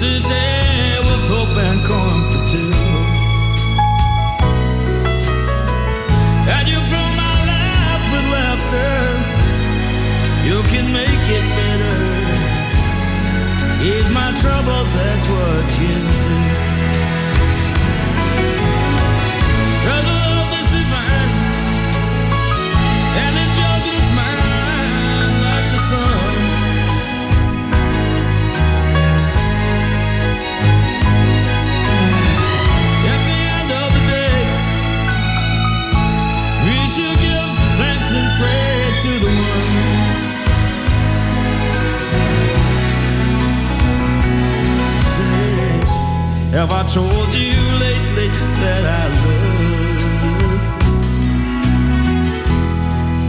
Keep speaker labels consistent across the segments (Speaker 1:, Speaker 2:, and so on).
Speaker 1: sit with hope and comfort too. And you fill my life with laughter. You can make it better. Ease my troubles Have I told you lately that I love?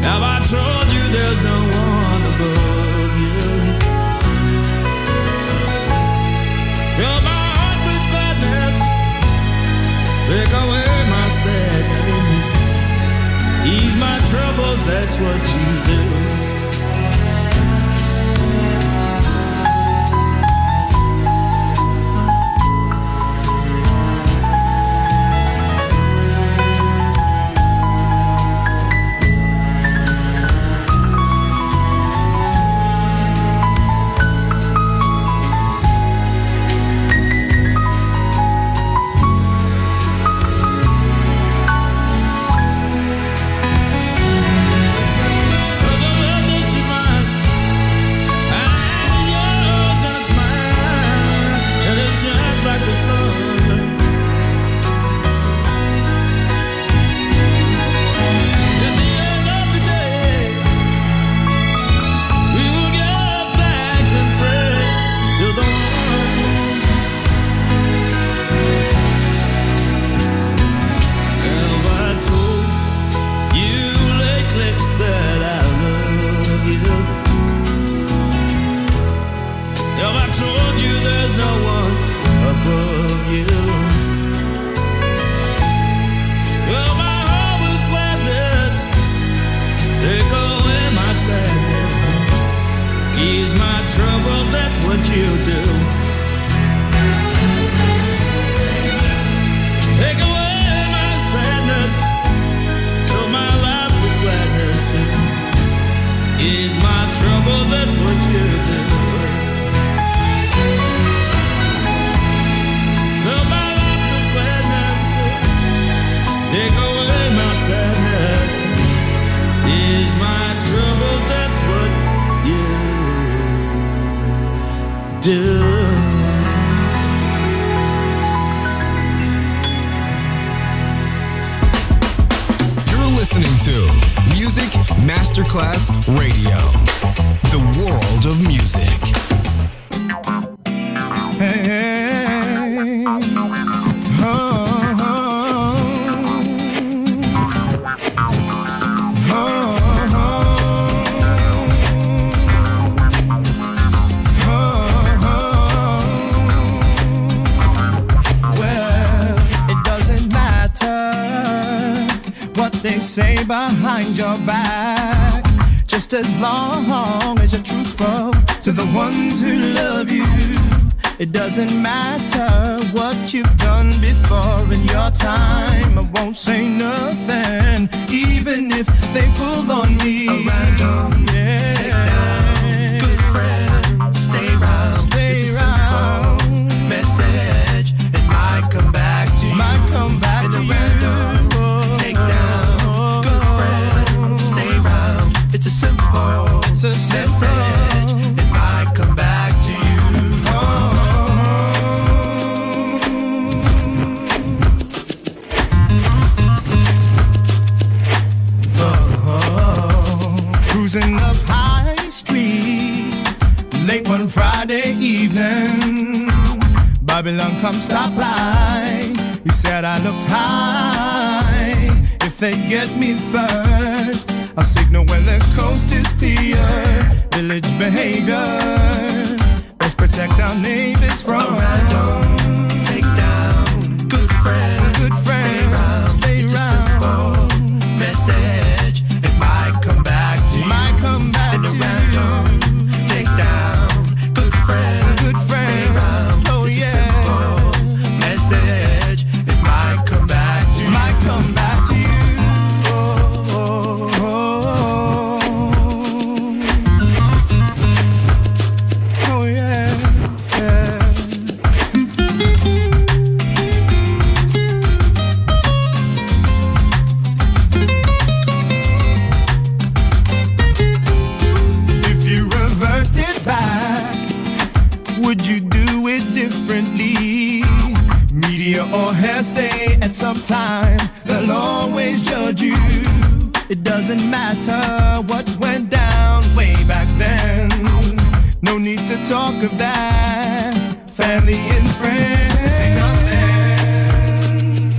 Speaker 1: Have I told you there's no one above you? Fill my heart with gladness, take away my sadness, ease my troubles. That's what you.
Speaker 2: Radio, the world of music.
Speaker 3: Oh, oh, oh, well, it doesn't matter what they say behind your back just as long as you're truthful to the ones who love you. It doesn't matter what you've done before in your time. I won't say nothing, even if they pull on me. Um, yeah. One Friday evening, Babylon come stop by. He said I looked high. If they get me first, I'll signal when the coast is clear. Village behavior. Let's protect our neighbors from. Around, take down. Good friends. Good friends. Stay round. Stay round. Message. Matter what went down way back then. No need to talk of that. Family and friends say nothing.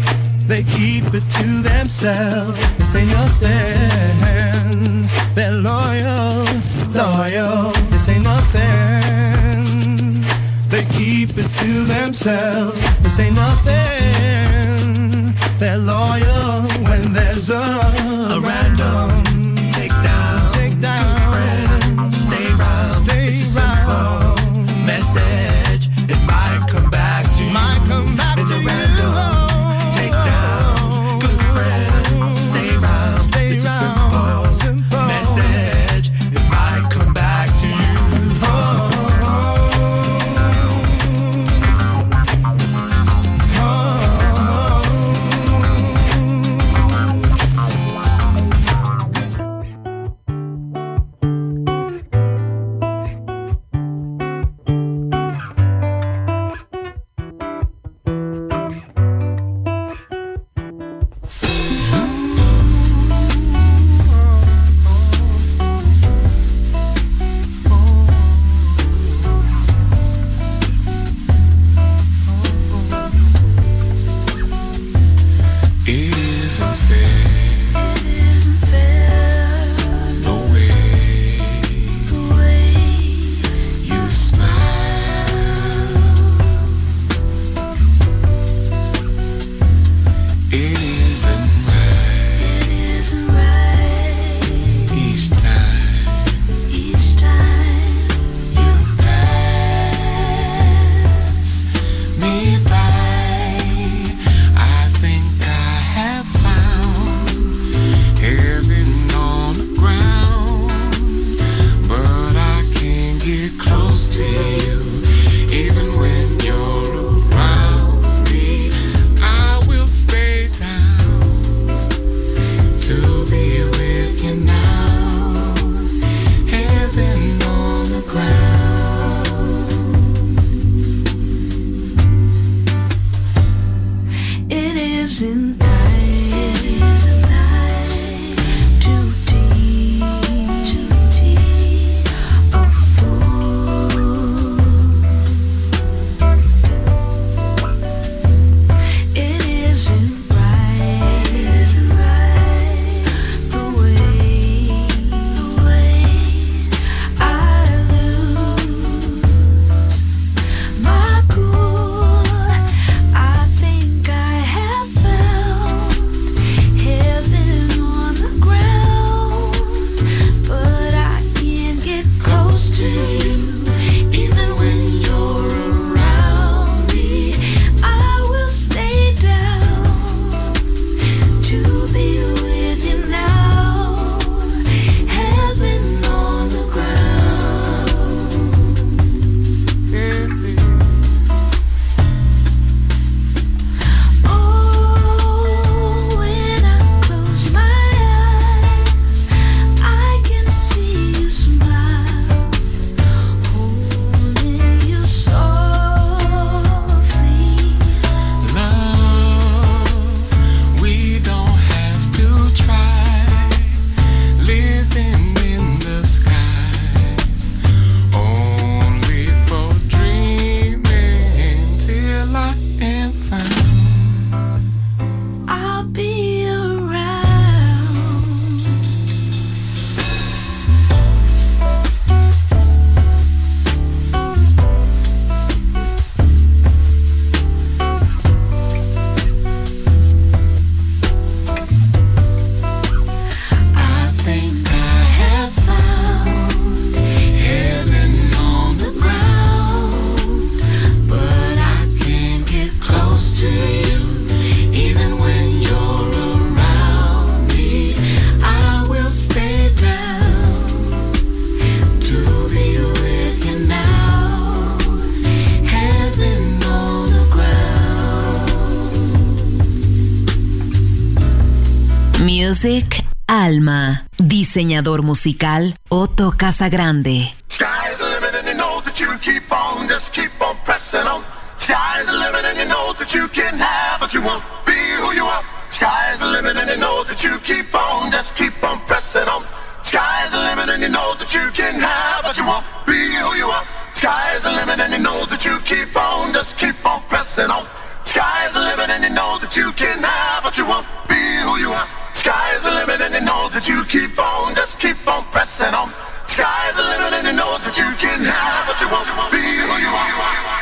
Speaker 3: They keep it to themselves. They say nothing. They're loyal, loyal. They say nothing. They keep it to themselves. They say nothing. They're loyal when there's a,
Speaker 4: is in
Speaker 5: Diseñador musical Otto Casagrande.
Speaker 6: Sky's the limit and you know that you can have what you want. Be who you are. The limit and you know that you keep on, just keep on pressing on. Sky's the limit and you know that you can have what you want, be who you are. Sky's the limit and you know that you keep on, just keep on pressing on. Sky's the limit and you know that you keep on, just keep on pressing on. Sky's the limit and you know that you can have what you want, be who you are.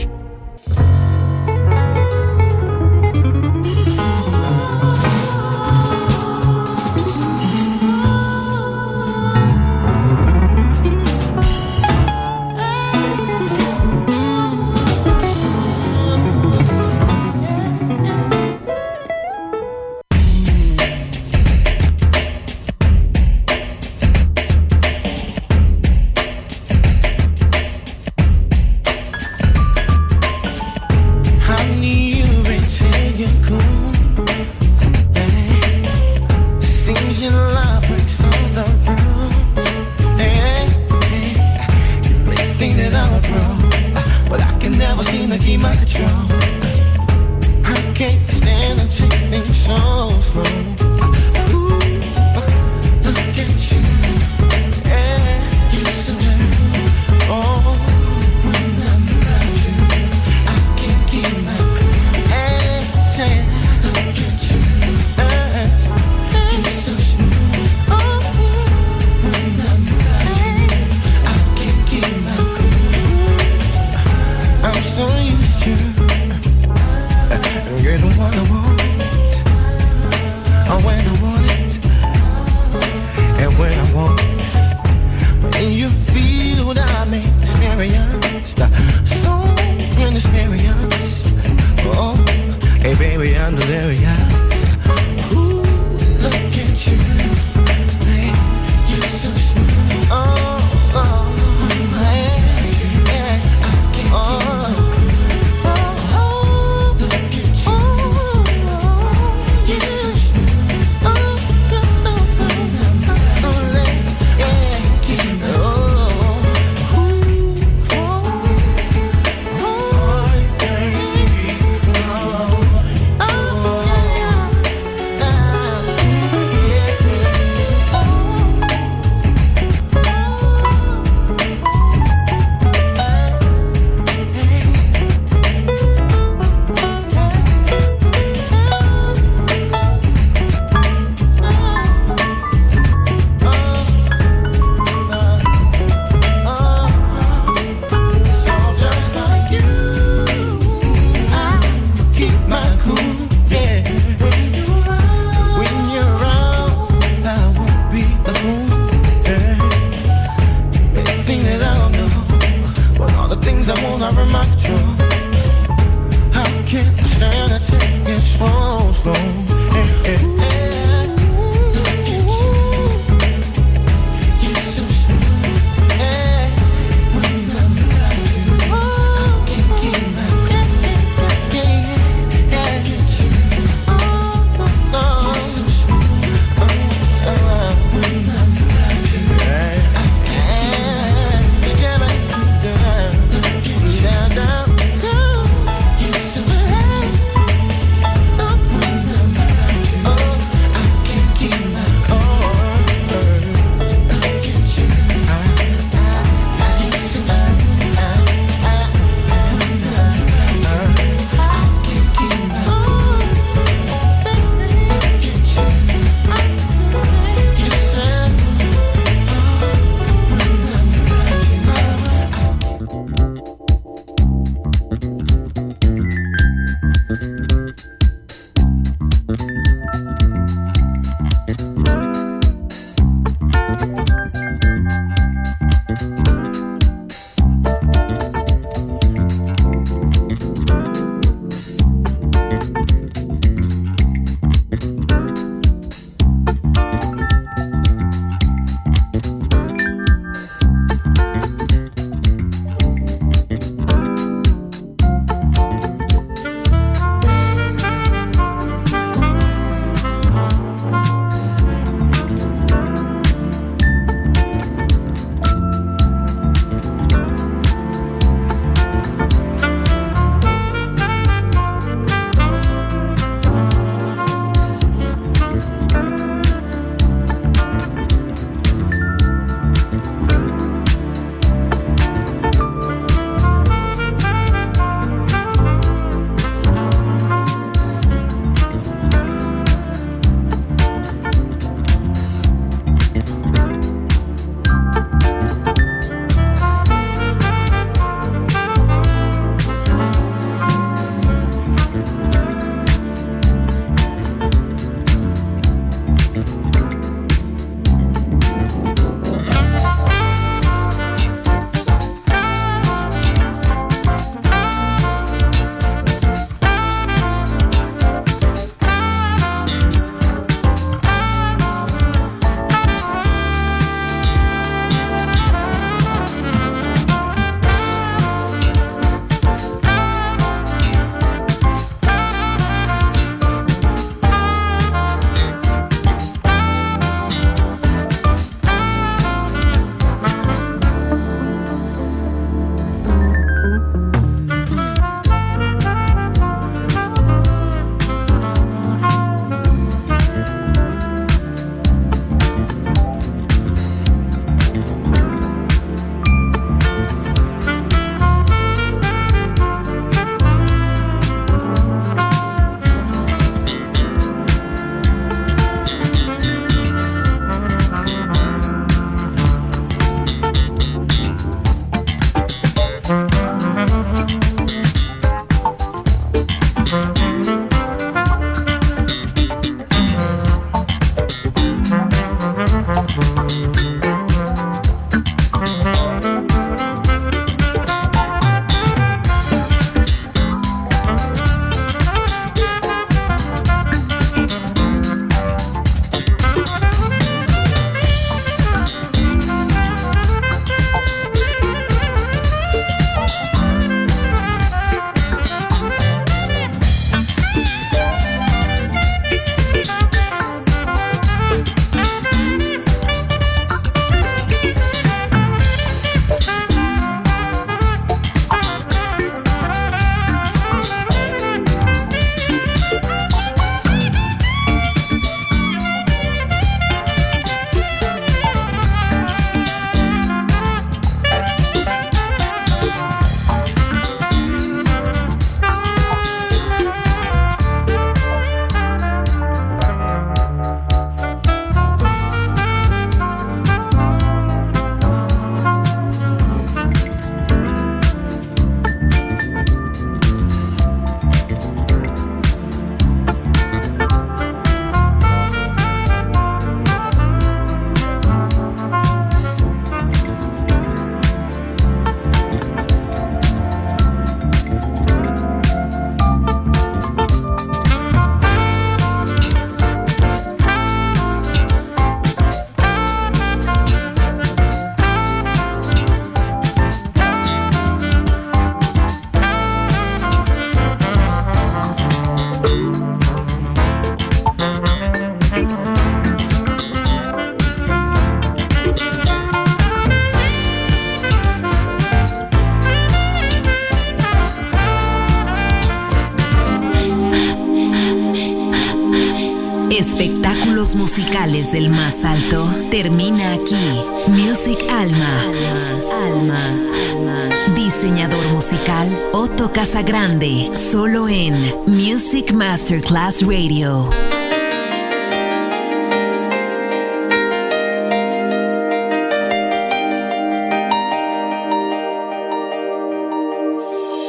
Speaker 7: show.
Speaker 5: Musicales del más alto termina aquí. Music Alma. Alma. Alma. Diseñador musical Otto Casagrande. Solo en Music Masterclass Radio.